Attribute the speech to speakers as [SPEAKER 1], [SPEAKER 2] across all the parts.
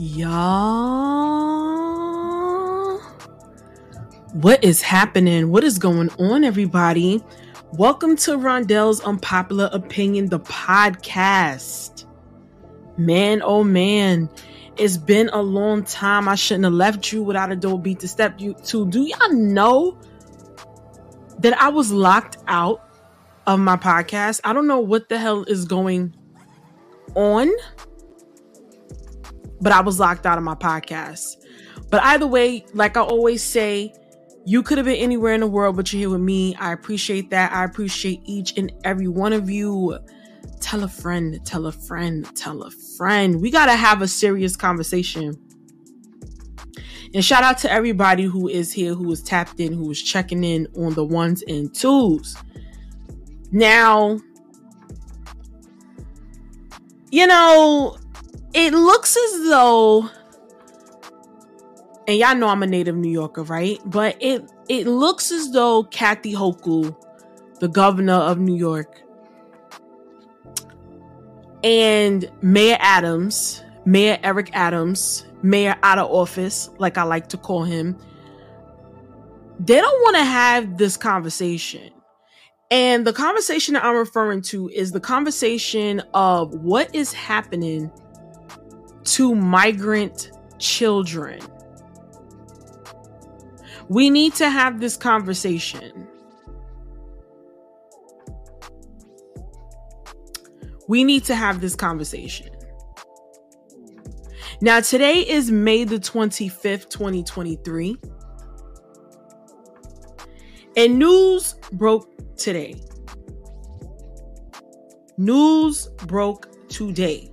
[SPEAKER 1] Y'all, what is happening? What is going on, everybody? Welcome to Rondell's Unpopular Opinion, the podcast. Man, oh man, it's been a long time. I shouldn't have left you without a door beat to step you to. Do y'all know that I was locked out of my podcast? I don't know what the hell is going on but I was locked out of my podcast. But either way, like I always say, you could have been anywhere in the world, but you're here with me. I appreciate that. I appreciate each and every one of you. Tell a friend, tell a friend, tell a friend. We got to have a serious conversation. And shout out to everybody who is here, who is tapped in, who is checking in on the ones and twos. Now, you know, it looks as though and y'all know I'm a native New Yorker, right? But it it looks as though Kathy Hochul, the governor of New York, and Mayor Adams, Mayor Eric Adams, Mayor out of office, like I like to call him, they don't want to have this conversation. And the conversation that I'm referring to is the conversation of what is happening to migrant children. We need to have this conversation. We need to have this conversation. Now, today is May the 25th, 2023. And news broke today. News broke today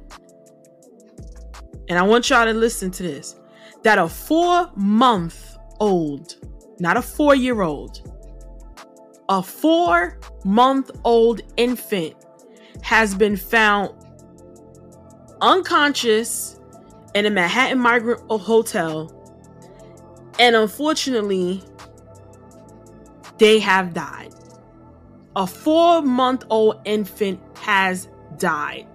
[SPEAKER 1] and I want y'all to listen to this that a four month old, not a four year old, a four month old infant has been found unconscious in a Manhattan migrant hotel. And unfortunately, they have died. A four month old infant has died.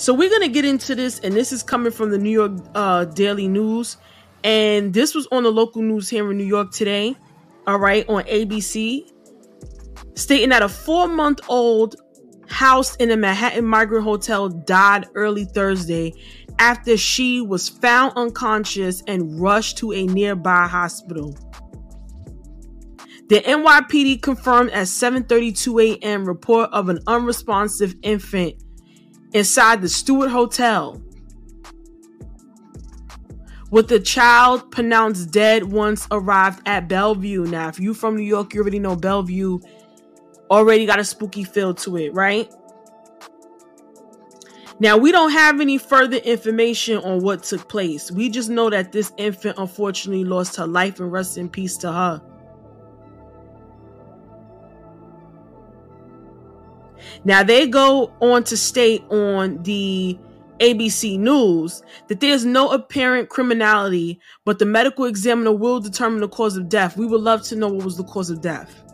[SPEAKER 1] So we're gonna get into this, and this is coming from the New York uh, Daily News, and this was on the local news here in New York today. All right, on ABC, stating that a four-month-old housed in a Manhattan migrant hotel died early Thursday after she was found unconscious and rushed to a nearby hospital. The NYPD confirmed at 7:32 a.m. report of an unresponsive infant inside the Stewart Hotel with the child pronounced dead once arrived at Bellevue. Now, if you from New York, you already know Bellevue already got a spooky feel to it, right? Now, we don't have any further information on what took place. We just know that this infant unfortunately lost her life and rest in peace to her. Now they go on to state on the ABC News that there's no apparent criminality, but the medical examiner will determine the cause of death. We would love to know what was the cause of death.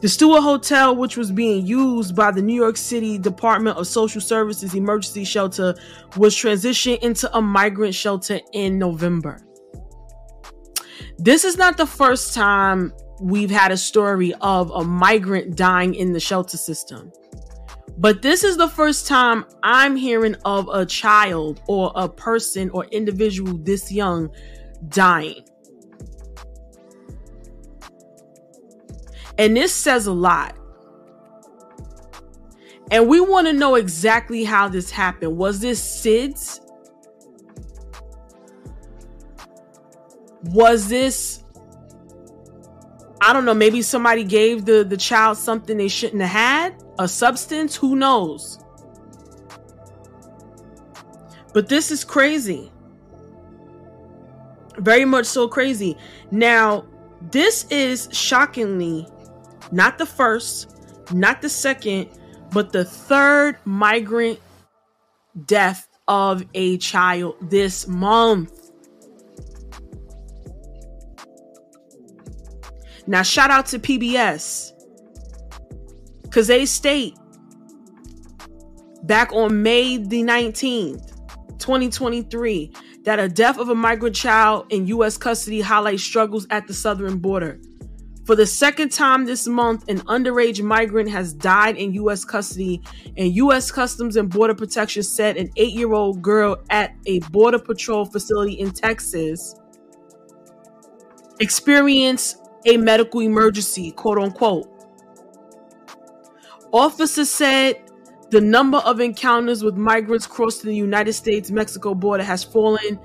[SPEAKER 1] The Stewart Hotel, which was being used by the New York City Department of Social Services Emergency Shelter, was transitioned into a migrant shelter in November. This is not the first time we've had a story of a migrant dying in the shelter system. But this is the first time I'm hearing of a child or a person or individual this young dying. And this says a lot. And we want to know exactly how this happened. Was this SIDS? Was this I don't know, maybe somebody gave the, the child something they shouldn't have had, a substance, who knows? But this is crazy. Very much so crazy. Now, this is shockingly not the first, not the second, but the third migrant death of a child this month. Now, shout out to PBS because they state back on May the 19th, 2023, that a death of a migrant child in U.S. custody highlights struggles at the southern border. For the second time this month, an underage migrant has died in U.S. custody, and U.S. Customs and Border Protection said an eight year old girl at a Border Patrol facility in Texas experienced a medical emergency, quote unquote. Officers said the number of encounters with migrants crossing the United States Mexico border has fallen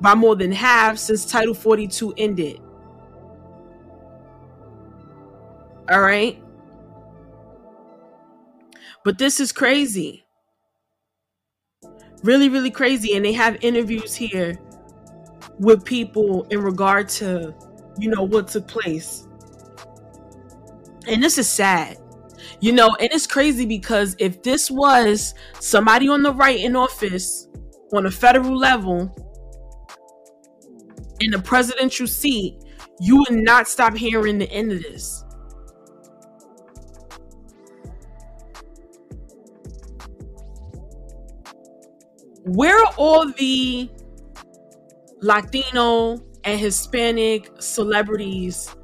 [SPEAKER 1] by more than half since Title 42 ended. All right. But this is crazy. Really, really crazy. And they have interviews here with people in regard to, you know, what took place. And this is sad. You know, and it's crazy because if this was somebody on the right in office on a federal level in the presidential seat, you would not stop hearing the end of this. where are all the Latino and Hispanic celebrities?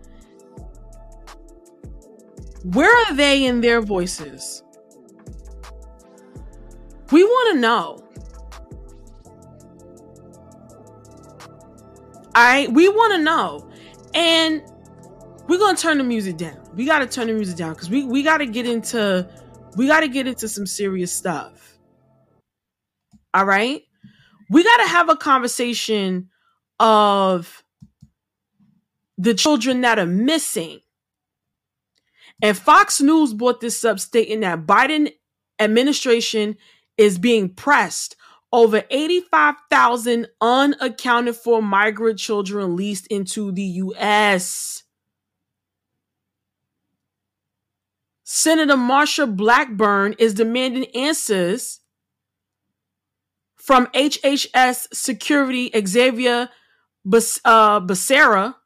[SPEAKER 1] Where are they in their voices? We want to know. I we want to know. And we're going to turn the music down. We got to turn the music down cuz we we got to get into we got to get into some serious stuff. All right. We got to have a conversation of the children that are missing. And Fox News brought this up stating that Biden administration is being pressed over 85,000 unaccounted for migrant children released into the US. Senator Marsha Blackburn is demanding answers from HHS security Xavier Bas- uh, Becerra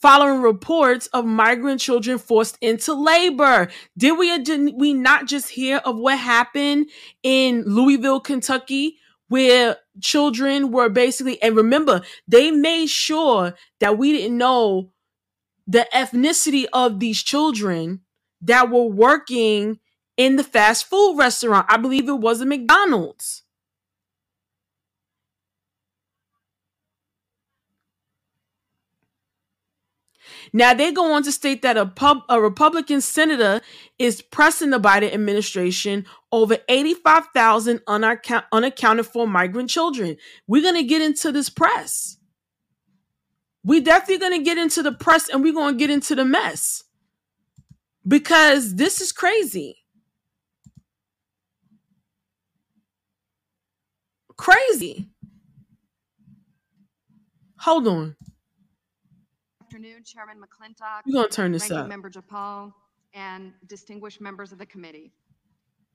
[SPEAKER 1] following reports of migrant children forced into labor. Did we did we not just hear of what happened in Louisville, Kentucky, where children were basically and remember they made sure that we didn't know the ethnicity of these children that were working in the fast food restaurant. I believe it was a McDonald's. Now they go on to state that a pub, a Republican senator is pressing the Biden administration over 85,000 unaccount, unaccounted for migrant children. We're going to get into this press. We're definitely going to get into the press and we're going to get into the mess. Because this is crazy. Crazy. Hold on.
[SPEAKER 2] Good afternoon, Chairman McClintock.
[SPEAKER 1] We're gonna turn this
[SPEAKER 2] Ranking
[SPEAKER 1] up.
[SPEAKER 2] Member Jayapal and distinguished members of the committee.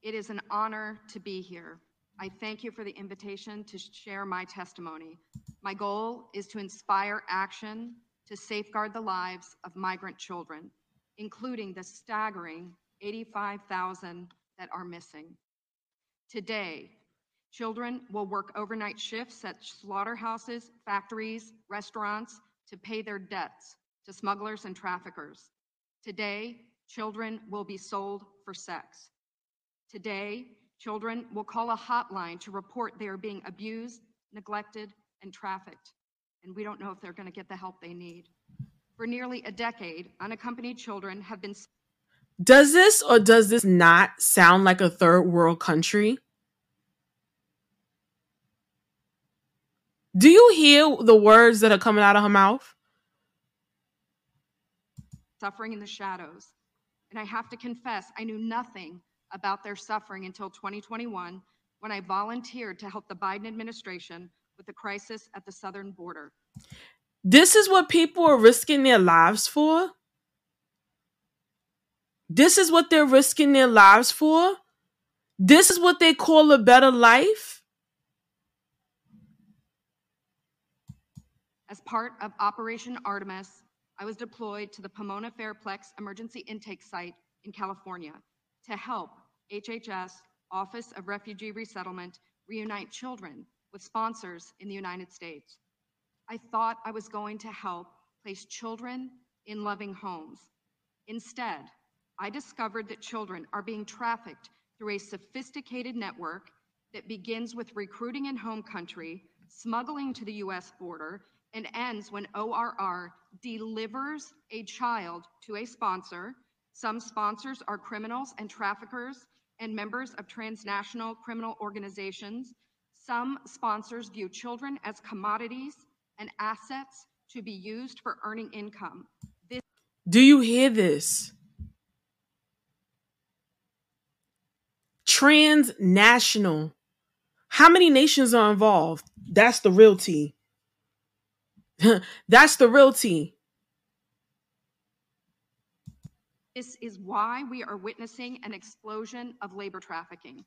[SPEAKER 2] It is an honor to be here. I thank you for the invitation to share my testimony. My goal is to inspire action to safeguard the lives of migrant children, including the staggering 85,000 that are missing. Today, Children will work overnight shifts at slaughterhouses, factories, restaurants to pay their debts to smugglers and traffickers. Today, children will be sold for sex. Today, children will call a hotline to report they are being abused, neglected, and trafficked. And we don't know if they're going to get the help they need. For nearly a decade, unaccompanied children have been.
[SPEAKER 1] Does this or does this not sound like a third world country? Do you hear the words that are coming out of her mouth?
[SPEAKER 2] Suffering in the shadows. And I have to confess, I knew nothing about their suffering until 2021 when I volunteered to help the Biden administration with the crisis at the southern border.
[SPEAKER 1] This is what people are risking their lives for? This is what they're risking their lives for? This is what they call a better life?
[SPEAKER 2] As part of Operation Artemis, I was deployed to the Pomona Fairplex Emergency Intake Site in California to help HHS, Office of Refugee Resettlement, reunite children with sponsors in the United States. I thought I was going to help place children in loving homes. Instead, I discovered that children are being trafficked through a sophisticated network that begins with recruiting in home country, smuggling to the US border, and ends when ORR delivers a child to a sponsor. Some sponsors are criminals and traffickers and members of transnational criminal organizations. Some sponsors view children as commodities and assets to be used for earning income. This
[SPEAKER 1] Do you hear this? Transnational. How many nations are involved? That's the real tea. That's the real tea.
[SPEAKER 2] This is why we are witnessing an explosion of labor trafficking.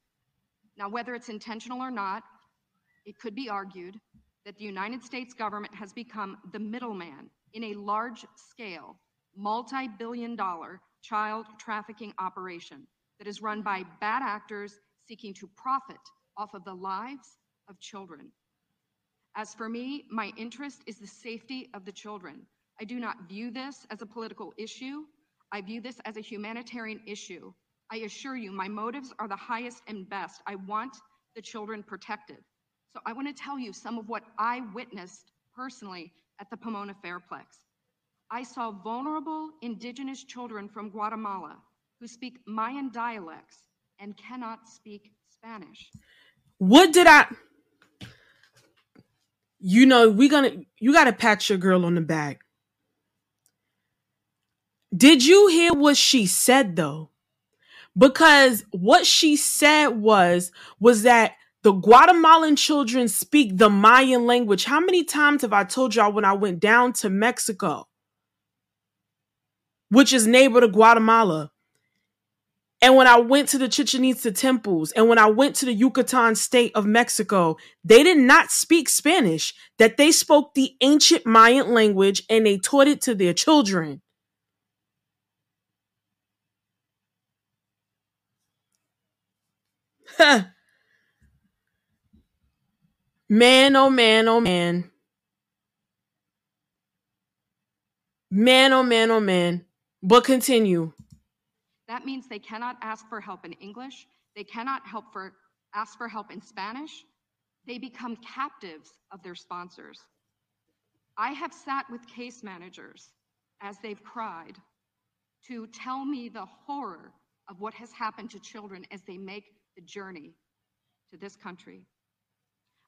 [SPEAKER 2] Now, whether it's intentional or not, it could be argued that the United States government has become the middleman in a large scale, multi billion dollar child trafficking operation that is run by bad actors seeking to profit off of the lives of children. As for me, my interest is the safety of the children. I do not view this as a political issue. I view this as a humanitarian issue. I assure you, my motives are the highest and best. I want the children protected. So I want to tell you some of what I witnessed personally at the Pomona Fairplex. I saw vulnerable indigenous children from Guatemala who speak Mayan dialects and cannot speak Spanish.
[SPEAKER 1] What did I You know, we gonna you gotta pat your girl on the back. Did you hear what she said though? Because what she said was was that the Guatemalan children speak the Mayan language. How many times have I told y'all when I went down to Mexico, which is neighbor to Guatemala? And when I went to the Chichen Itza temples and when I went to the Yucatan state of Mexico, they did not speak Spanish, that they spoke the ancient Mayan language and they taught it to their children. man, oh man, oh man. Man, oh man, oh man. But continue.
[SPEAKER 2] That means they cannot ask for help in English. They cannot help for ask for help in Spanish. They become captives of their sponsors. I have sat with case managers as they've cried to tell me the horror of what has happened to children as they make the journey to this country.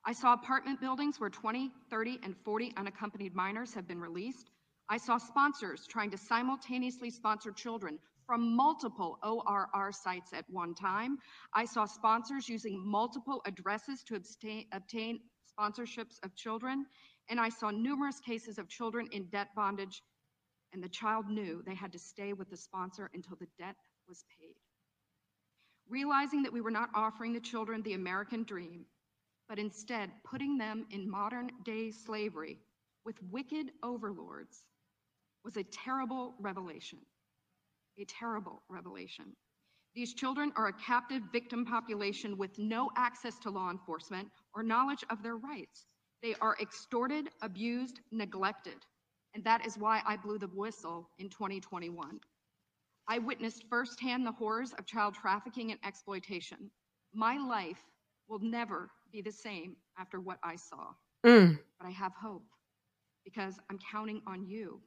[SPEAKER 2] I saw apartment buildings where 20, 30, and 40 unaccompanied minors have been released. I saw sponsors trying to simultaneously sponsor children from multiple ORR sites at one time. I saw sponsors using multiple addresses to obtain, sponsorships of children. And I saw numerous cases of children in debt bondage, and the child knew they had to stay with the sponsor until the debt was paid. Realizing that we were not offering the children the American dream, but instead putting them in modern day slavery with wicked overlords was a terrible revelation. A terrible revelation. These children are a captive victim population with no access to law enforcement or knowledge of their rights. They are extorted, abused, neglected. And that is why I blew the whistle in 2021. I witnessed firsthand the horrors of child trafficking and exploitation. My life will never be the same after what I saw.
[SPEAKER 1] Mm.
[SPEAKER 2] But I have hope because I'm counting on you.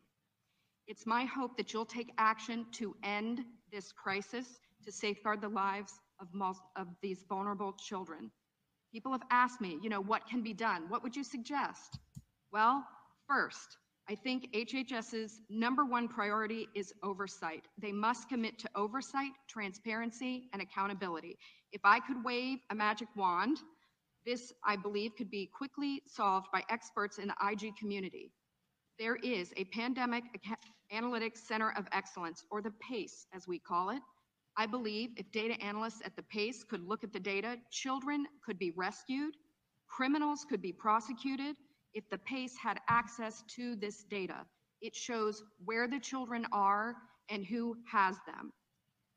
[SPEAKER 2] It's my hope that you'll take action to end this crisis, to safeguard the lives of, most, of these vulnerable children. People have asked me, you know, what can be done? What would you suggest? Well, first, I think HHS's number one priority is oversight. They must commit to oversight, transparency, and accountability. If I could wave a magic wand, this, I believe, could be quickly solved by experts in the IG community. There is a Pandemic Analytics Center of Excellence, or the PACE as we call it. I believe if data analysts at the PACE could look at the data, children could be rescued, criminals could be prosecuted, if the PACE had access to this data. It shows where the children are and who has them.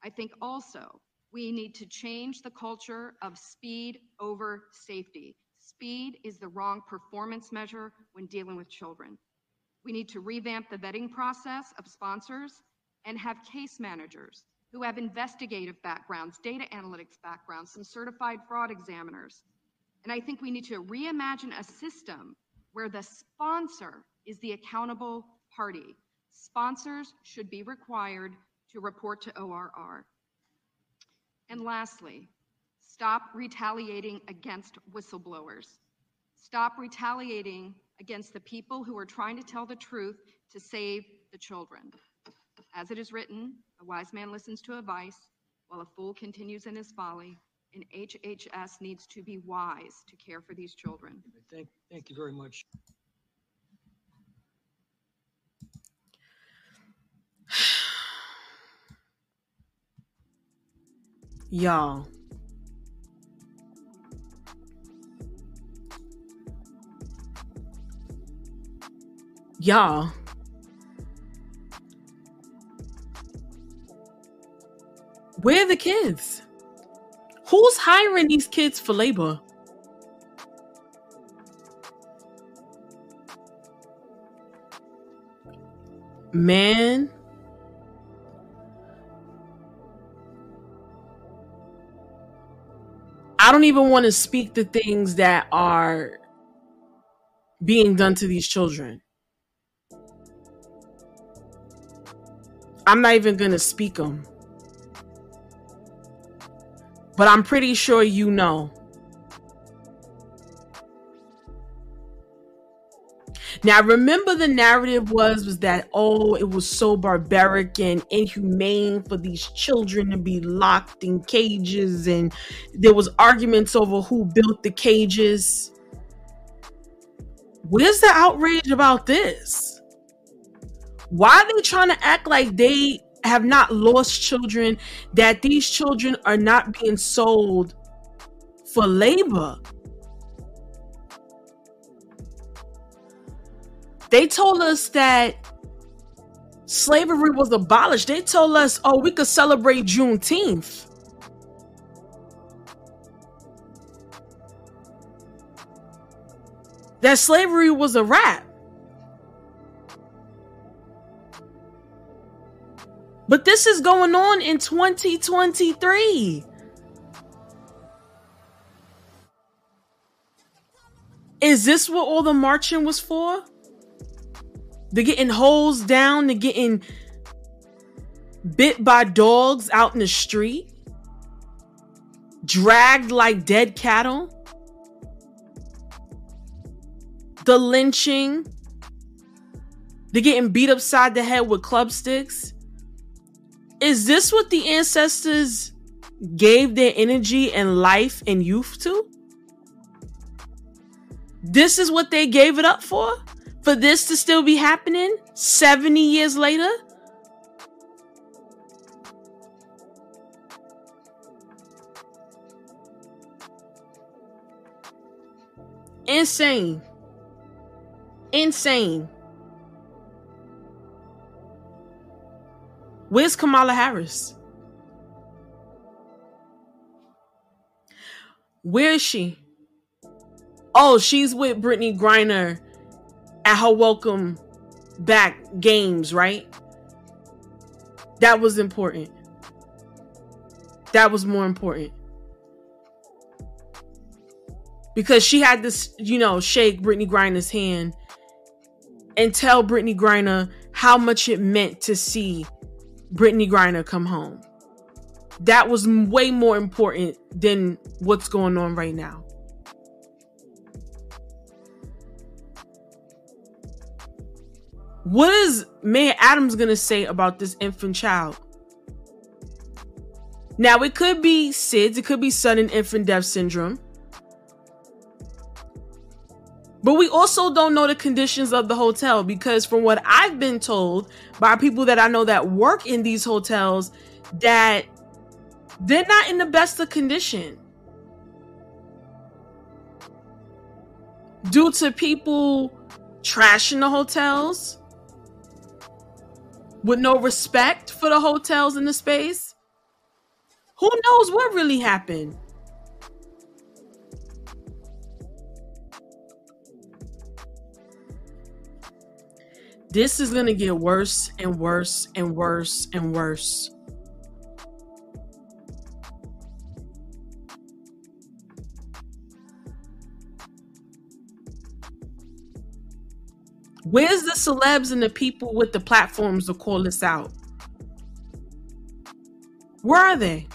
[SPEAKER 2] I think also We need to change the culture of speed over safety. Speed is the wrong performance measure when dealing with children. We need to revamp the vetting process of sponsors and have case managers who have investigative backgrounds, data analytics backgrounds, some certified fraud examiners. And I think we need to reimagine a system where the sponsor is the accountable party. Sponsors should be required to report to ORR. And lastly, stop retaliating against whistleblowers. Stop retaliating against the people who are trying to tell the truth to save the children. As it is written, a wise man listens to advice while a fool continues in his folly. And HHS needs to be wise to care for these children.
[SPEAKER 3] Thank, thank you very much.
[SPEAKER 1] Y'all. Y'all. Where are the kids? Who's hiring these kids for labor? Man. I don't even want to speak the things that are being done to these children. I'm not even going to speak them. But I'm pretty sure you know. Now remember the narrative was was that oh it was so barbaric and inhumane for these children to be locked in cages and there was arguments over who built the cages. Where's the outrage about this? Why are they trying to act like they have not lost children, that these children are not being sold for labor? They told us that slavery was abolished. They told us, oh, we could celebrate Juneteenth. That slavery was a wrap. But this is going on in 2023. Is this what all the marching was for? They're getting holes down. They're getting bit by dogs out in the street, dragged like dead cattle. The lynching. They're getting beat upside the head with club sticks. Is this what the ancestors gave their energy and life and youth to? This is what they gave it up for? for this to still be happening 70 years later? Insane. Insane. Where's Kamala Harris? Where is she? Oh, she's with Brittney Griner at her welcome back games, right? That was important. That was more important. Because she had this, you know, shake Brittney Griner's hand and tell Brittney Griner how much it meant to see Brittney Griner come home. That was way more important than what's going on right now. What is Mayor Adams gonna say about this infant child? Now it could be SIDS, it could be sudden infant death syndrome. But we also don't know the conditions of the hotel because from what I've been told by people that I know that work in these hotels that they're not in the best of condition. Due to people trashing the hotels, with no respect for the hotels in the space. Who knows what really happened? This is going to get worse and worse and worse and worse. Where's the celebs and the people with the platforms to call this out? Where are they?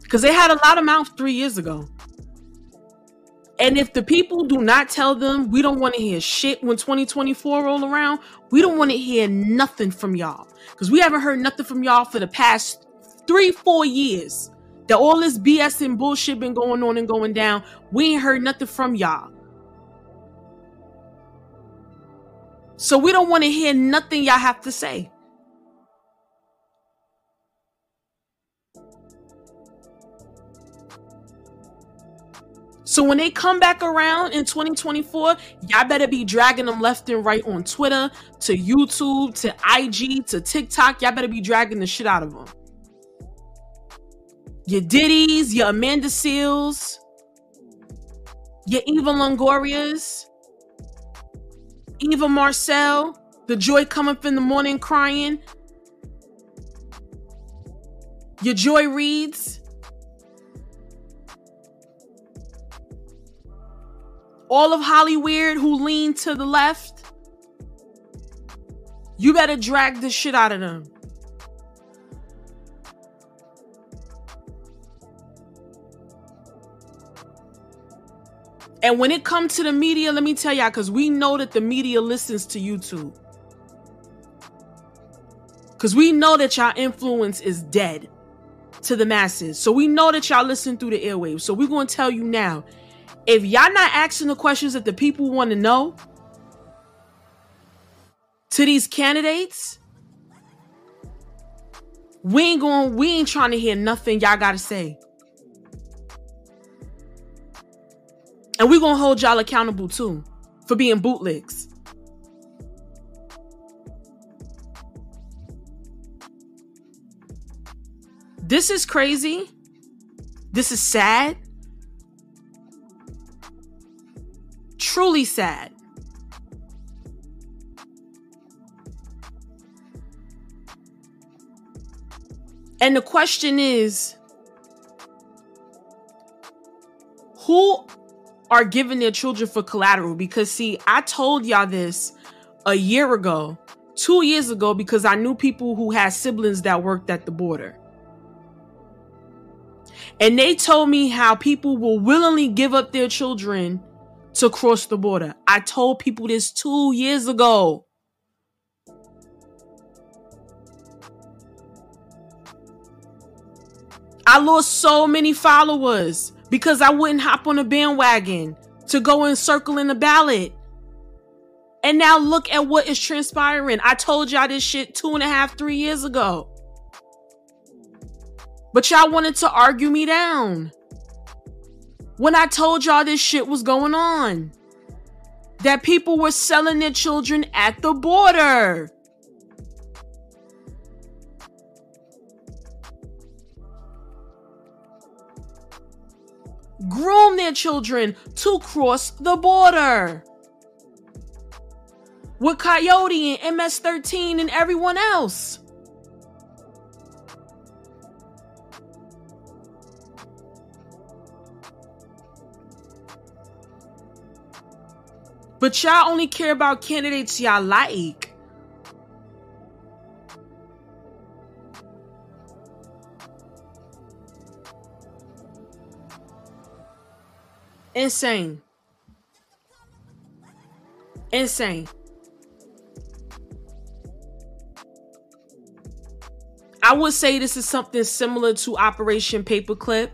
[SPEAKER 1] Because they had a lot of mouth three years ago. And if the people do not tell them we don't want to hear shit when 2024 roll around, we don't want to hear nothing from y'all. Because we haven't heard nothing from y'all for the past three, four years. That all this BS and bullshit been going on and going down. We ain't heard nothing from y'all. So we don't want to hear nothing y'all have to say. So when they come back around in 2024, y'all better be dragging them left and right on Twitter, to YouTube, to IG, to TikTok. Y'all better be dragging the shit out of them. Your Diddy's, your Amanda Seales, your Eva Longoria's, Eva Marcille, the Joy come up in the morning crying, your Joy Reids. All of Hollywood who lean to the left, you better drag the shit out of them. And when it comes to the media, let me tell y'all, because we know that the media listens to YouTube. Because we know that y'all influence is dead to the masses. So we know that y'all listen through the airwaves. So we're going to tell you now if y'all not asking the questions that the people want to know to these candidates, we ain't going, we ain't trying to hear nothing y'all gotta say. And we gonna hold y'all accountable too for being bootlegs. This is crazy. This is sad. Truly sad. And the question is who are giving their children for collateral? Because, see, I told y'all this a year ago, two years ago, because I knew people who had siblings that worked at the border. And they told me how people will willingly give up their children to cross the border. I told people this two years ago. I lost so many followers because I wouldn't hop on a bandwagon to go and circle in the ballot. And now look at what is transpiring. I told y'all this shit two and a half, three years ago. But y'all wanted to argue me down when I told y'all this shit was going on. That people were selling their children at the border. Groom their children to cross the border. With Coyote and MS 13 and everyone else. But y'all only care about candidates y'all like. Insane. Insane. I would say this is something similar to Operation Paperclip,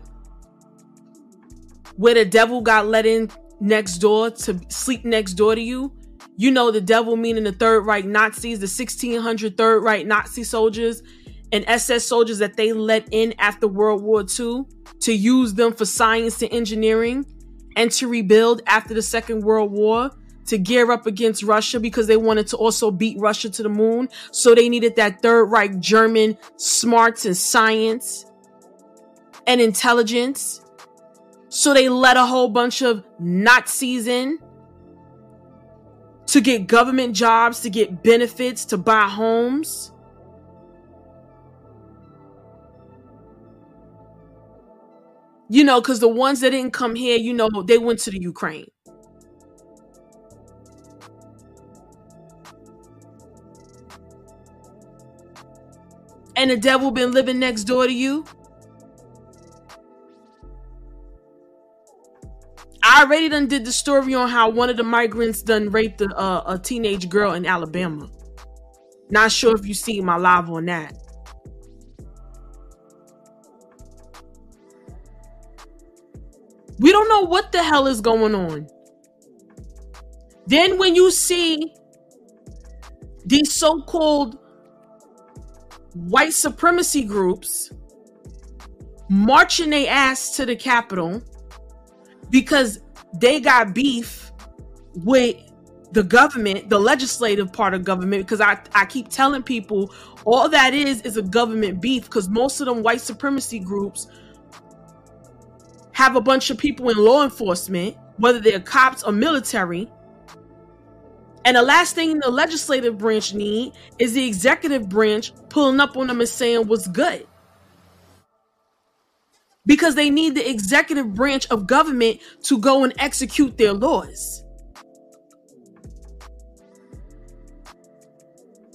[SPEAKER 1] where the devil got let in next door to sleep next door to you. You know the devil meaning the Third Reich Nazis, the 1600 Third Reich Nazi soldiers and SS soldiers that they let in after World War II to use them for science and engineering and to rebuild after the Second World War to gear up against Russia because they wanted to also beat Russia to the moon. So they needed that Third Reich German smarts and science and intelligence. So they let a whole bunch of Nazis in to get government jobs, to get benefits, to buy homes. You know, because the ones that didn't come here, you know, they went to the Ukraine. And the devil been living next door to you. I already done did the story on how one of the migrants done raped a, uh, a teenage girl in Alabama. Not sure if you see my live on that. We don't know what the hell is going on. Then when you see these so-called white supremacy groups marching their ass to the Capitol because they got beef with the government, the legislative part of government, because I, I keep telling people all that is is a government beef because most of them white supremacy groups have a bunch of people in law enforcement, whether they're cops or military. And the last thing the legislative branch need is the executive branch pulling up on them and saying what's good because they need the executive branch of government to go and execute their laws.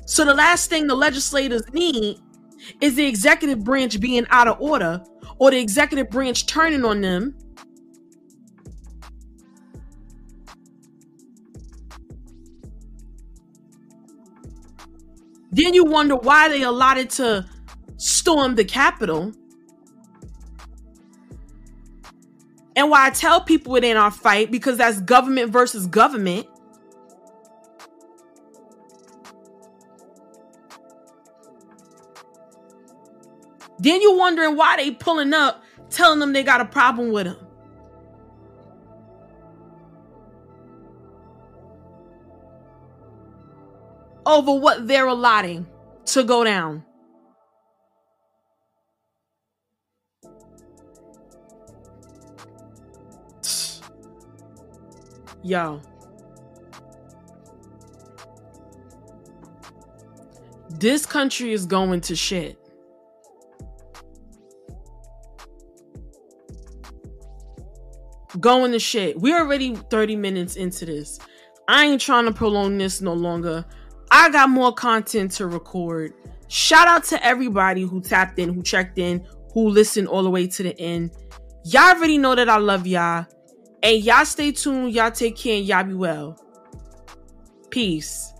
[SPEAKER 1] So the last thing the legislators need is the executive branch being out of order or the executive branch turning on them. Then you wonder why they allotted to storm the Capitol And why I tell people it ain't our fight because that's government versus government. Then you're wondering why they pulling up, telling them they got a problem with them. Over what they're allotting to go down. Yo. This country is going to shit. Going to shit. We're already 30 minutes into this. I ain't trying to prolong this no longer. I got more content to record. Shout out to everybody who tapped in, who checked in, who listened all the way to the end. Y'all already know that I love y'all. And y'all stay tuned. Y'all take care and y'all be well. Peace.